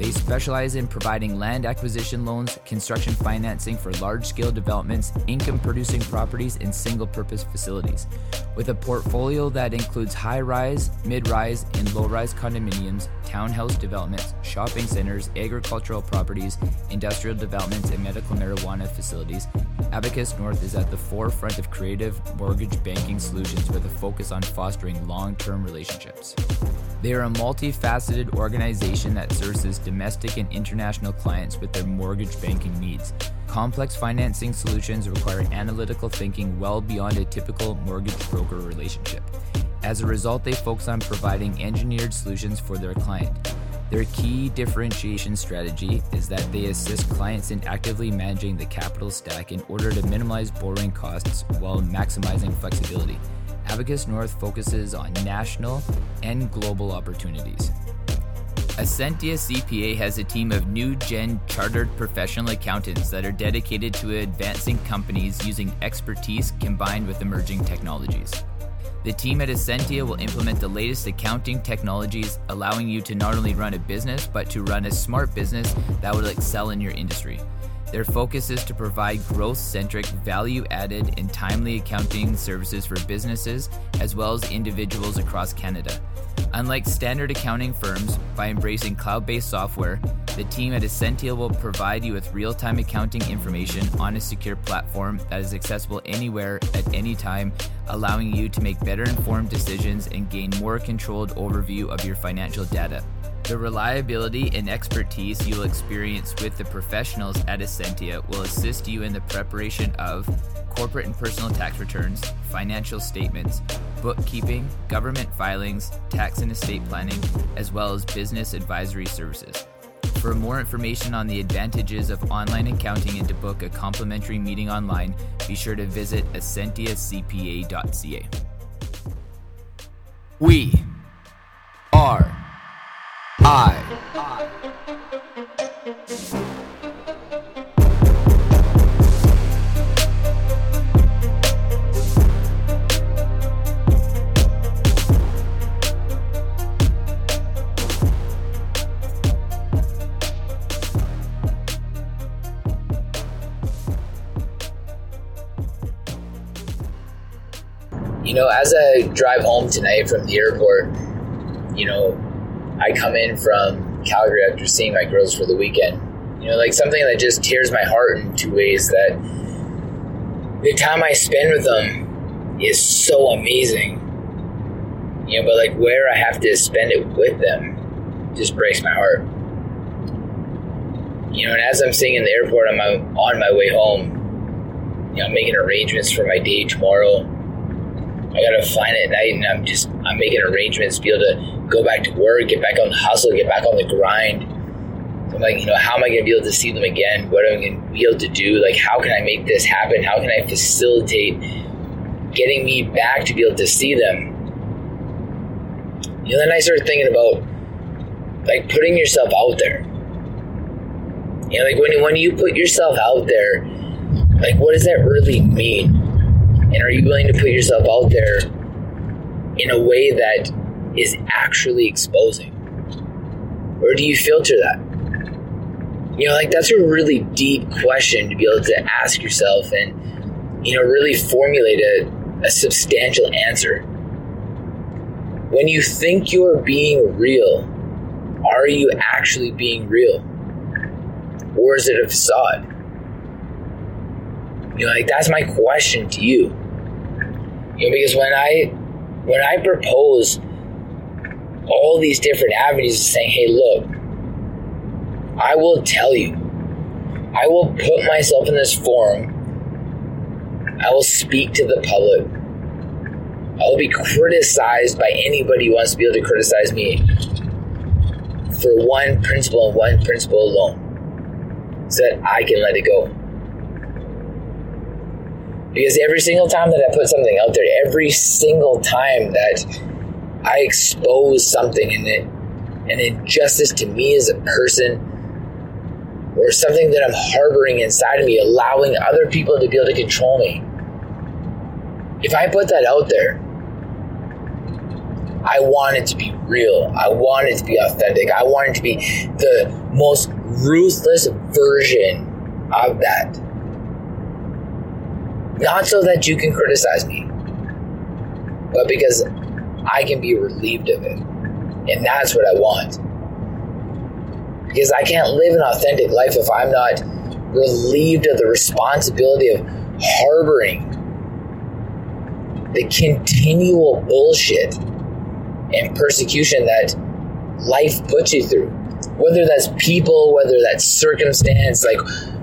They specialize in providing land acquisition loans, construction financing for large scale developments, income producing properties, and single purpose facilities. With a portfolio that includes high rise, mid rise, and low rise condominiums, townhouse developments, shopping centers, agricultural properties, industrial developments, and medical marijuana facilities, Abacus North is at the forefront of creative mortgage banking solutions with a focus on fostering long term relationships. They are a multifaceted organization that services domestic and international clients with their mortgage banking needs. Complex financing solutions require analytical thinking well beyond a typical mortgage broker relationship. As a result, they focus on providing engineered solutions for their client. Their key differentiation strategy is that they assist clients in actively managing the capital stack in order to minimize borrowing costs while maximizing flexibility. Abacus North focuses on national and global opportunities. Ascentia CPA has a team of new gen chartered professional accountants that are dedicated to advancing companies using expertise combined with emerging technologies. The team at Ascentia will implement the latest accounting technologies, allowing you to not only run a business, but to run a smart business that will excel in your industry. Their focus is to provide growth centric, value added, and timely accounting services for businesses as well as individuals across Canada. Unlike standard accounting firms, by embracing cloud based software, the team at Ascentia will provide you with real time accounting information on a secure platform that is accessible anywhere at any time, allowing you to make better informed decisions and gain more controlled overview of your financial data. The reliability and expertise you will experience with the professionals at Ascentia will assist you in the preparation of corporate and personal tax returns, financial statements, bookkeeping, government filings, tax and estate planning, as well as business advisory services. For more information on the advantages of online accounting and to book a complimentary meeting online, be sure to visit ascentiacpa.ca. We are I. know, as I drive home tonight from the airport, you know, I come in from Calgary after seeing my girls for the weekend. You know, like something that just tears my heart in two ways that the time I spend with them is so amazing. You know, but like where I have to spend it with them just breaks my heart. You know, and as I'm sitting in the airport on my on my way home, you know, I'm making arrangements for my day tomorrow. I gotta fly at night, and I'm just I'm making arrangements to be able to go back to work, get back on the hustle, get back on the grind. So I'm like, you know, how am I to be able to see them again? What am I to be able to do? Like, how can I make this happen? How can I facilitate getting me back to be able to see them? You know, then I started thinking about like putting yourself out there. You know, like when when you put yourself out there, like what does that really mean? And are you willing to put yourself out there in a way that is actually exposing? Or do you filter that? You know, like that's a really deep question to be able to ask yourself. And you know, really formulate a, a substantial answer. When you think you're being real, are you actually being real? Or is it a facade? You know, like that's my question to you. You know, because when I when I propose all these different avenues of saying, hey, look, I will tell you, I will put myself in this forum, I will speak to the public, I will be criticized by anybody who wants to be able to criticize me for one principle and one principle alone, so that I can let it go. Because every single time that I put something out there, every single time that I expose something in it, an injustice to me as a person, or something that I'm harboring inside of me, allowing other people to be able to control me. If I put that out there, I want it to be real. I want it to be authentic. I want it to be the most ruthless version of that. Not so that you can criticize me, but because I can be relieved of it. And that's what I want. Because I can't live an authentic life if I'm not relieved of the responsibility of harboring the continual bullshit and persecution that life puts you through. Whether that's people, whether that's circumstance, like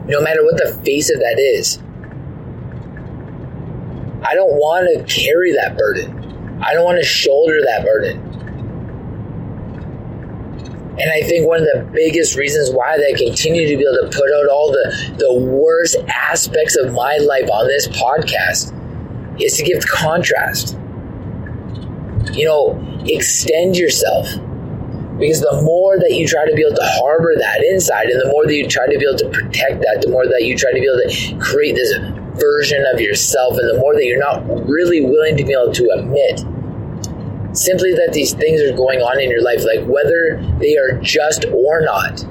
no matter what the face of that is, I don't want to carry that burden. I don't want to shoulder that burden. And I think one of the biggest reasons why they continue to be able to put out all the, the worst aspects of my life on this podcast is to give contrast. You know, extend yourself. Because the more that you try to be able to harbor that inside, and the more that you try to be able to protect that, the more that you try to be able to create this version of yourself, and the more that you're not really willing to be able to admit simply that these things are going on in your life, like whether they are just or not,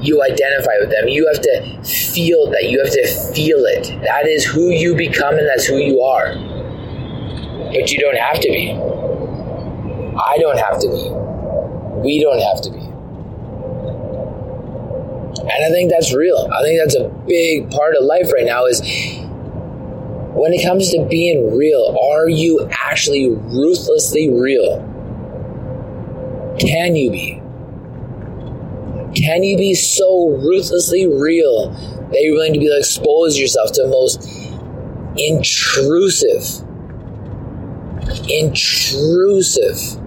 you identify with them. You have to feel that. You have to feel it. That is who you become, and that's who you are. But you don't have to be. I don't have to be. We don't have to be. And I think that's real. I think that's a big part of life right now is when it comes to being real, are you actually ruthlessly real? Can you be? Can you be so ruthlessly real that you're willing to be to expose yourself to the most intrusive, intrusive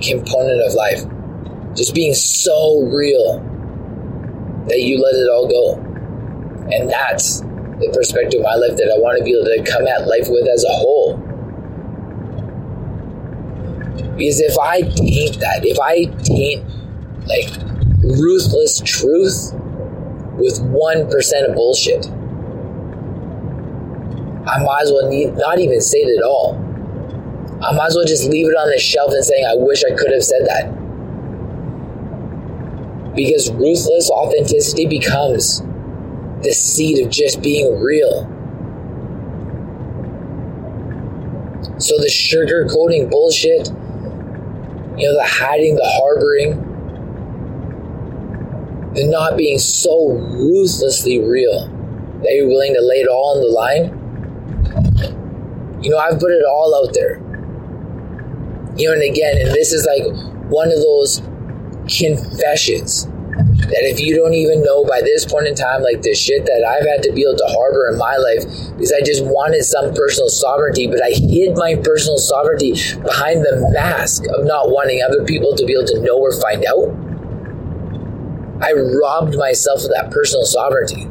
component of life? Just being so real that you let it all go. And that's the perspective of my life that I want to be able to come at life with as a whole. Because if I taint that, if I taint like ruthless truth with 1% of bullshit, I might as well need, not even say it at all. I might as well just leave it on the shelf and saying, I wish I could have said that because ruthless authenticity becomes the seed of just being real. So the sugar coating bullshit, you know, the hiding, the harboring, the not being so ruthlessly real that you're willing to lay it all on the line. You know, I've put it all out there. You know, and again, and this is like one of those confessions that if you don't even know by this point in time, like the shit that I've had to be able to harbor in my life because I just wanted some personal sovereignty, but I hid my personal sovereignty behind the mask of not wanting other people to be able to know or find out. I robbed myself of that personal sovereignty.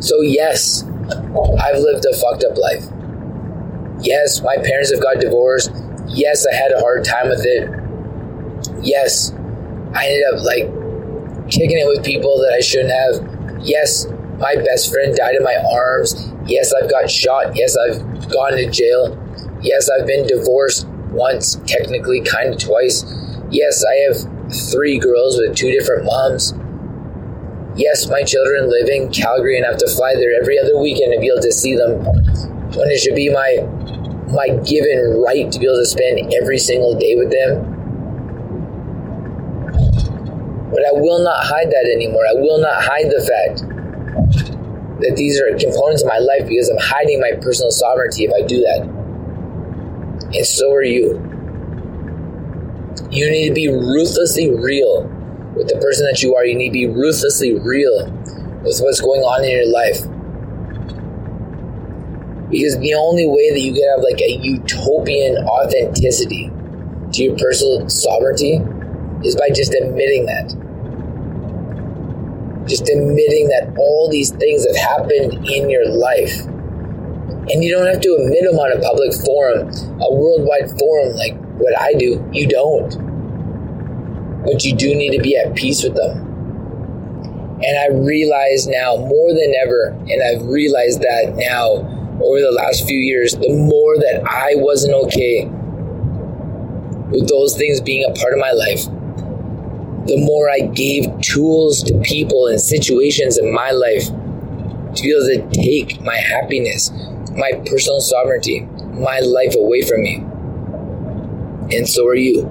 So, yes, I've lived a fucked up life. Yes, my parents have got divorced. Yes, I had a hard time with it. Yes, I ended up like kicking it with people that I shouldn't have. Yes, my best friend died in my arms. Yes, I've got shot. Yes, I've gone to jail. Yes, I've been divorced once, technically, kind of twice. Yes, I have three girls with two different moms. Yes, my children live in Calgary and have to fly there every other weekend to be able to see them when it should be my my given right to be able to spend every single day with them. But I will not hide that anymore. I will not hide the fact that these are components of my life because I'm hiding my personal sovereignty if I do that. And so are you. You need to be ruthlessly real with the person that you are. You need to be ruthlessly real with what's going on in your life. Because the only way that you can have like a utopian authenticity to your personal sovereignty is by just admitting that. Just admitting that all these things have happened in your life. And you don't have to admit them on a public forum, a worldwide forum like what I do. You don't. But you do need to be at peace with them. And I realize now more than ever, and I've realized that now over the last few years, the more that I wasn't okay with those things being a part of my life, the more I gave tools to people and situations in my life to be able to take my happiness, my personal sovereignty, my life away from me. And so are you.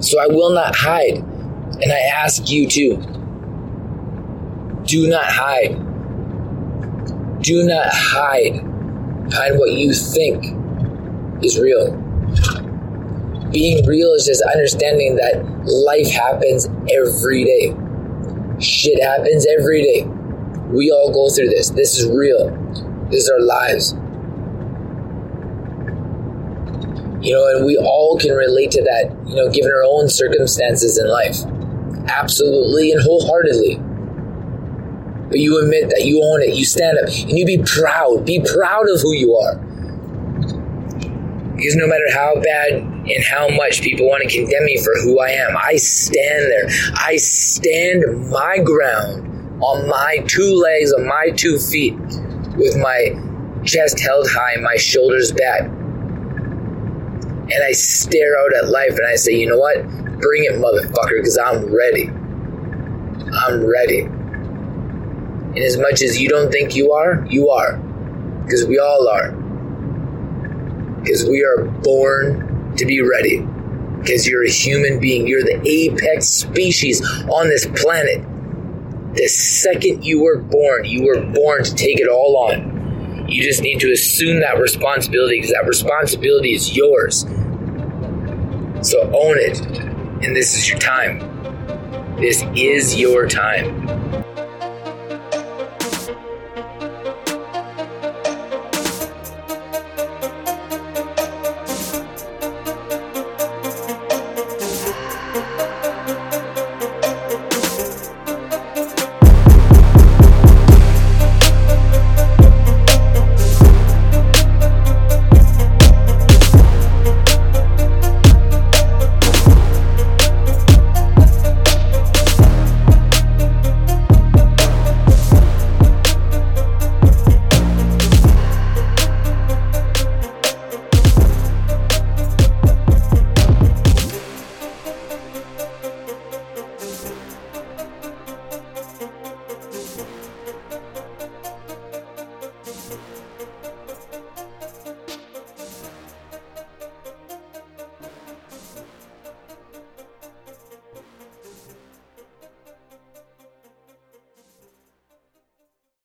So I will not hide. And I ask you to do not hide do not hide behind what you think is real. Being real is just understanding that life happens every day. Shit happens every day. We all go through this. This is real. This is our lives. You know, and we all can relate to that, you know, given our own circumstances in life. Absolutely and wholeheartedly but you admit that you own it, you stand up, and you be proud. Be proud of who you are. Because no matter how bad and how much people want to condemn me for who I am, I stand there. I stand my ground on my two legs, on my two feet, with my chest held high, my shoulders back. And I stare out at life and I say, you know what? Bring it, motherfucker, because I'm ready. I'm ready. And as much as you don't think you are, you are. Because we all are. Because we are born to be ready. Because you're a human being. You're the apex species on this planet. The second you were born, you were born to take it all on. You just need to assume that responsibility because that responsibility is yours. So own it. And this is your time. This is your time.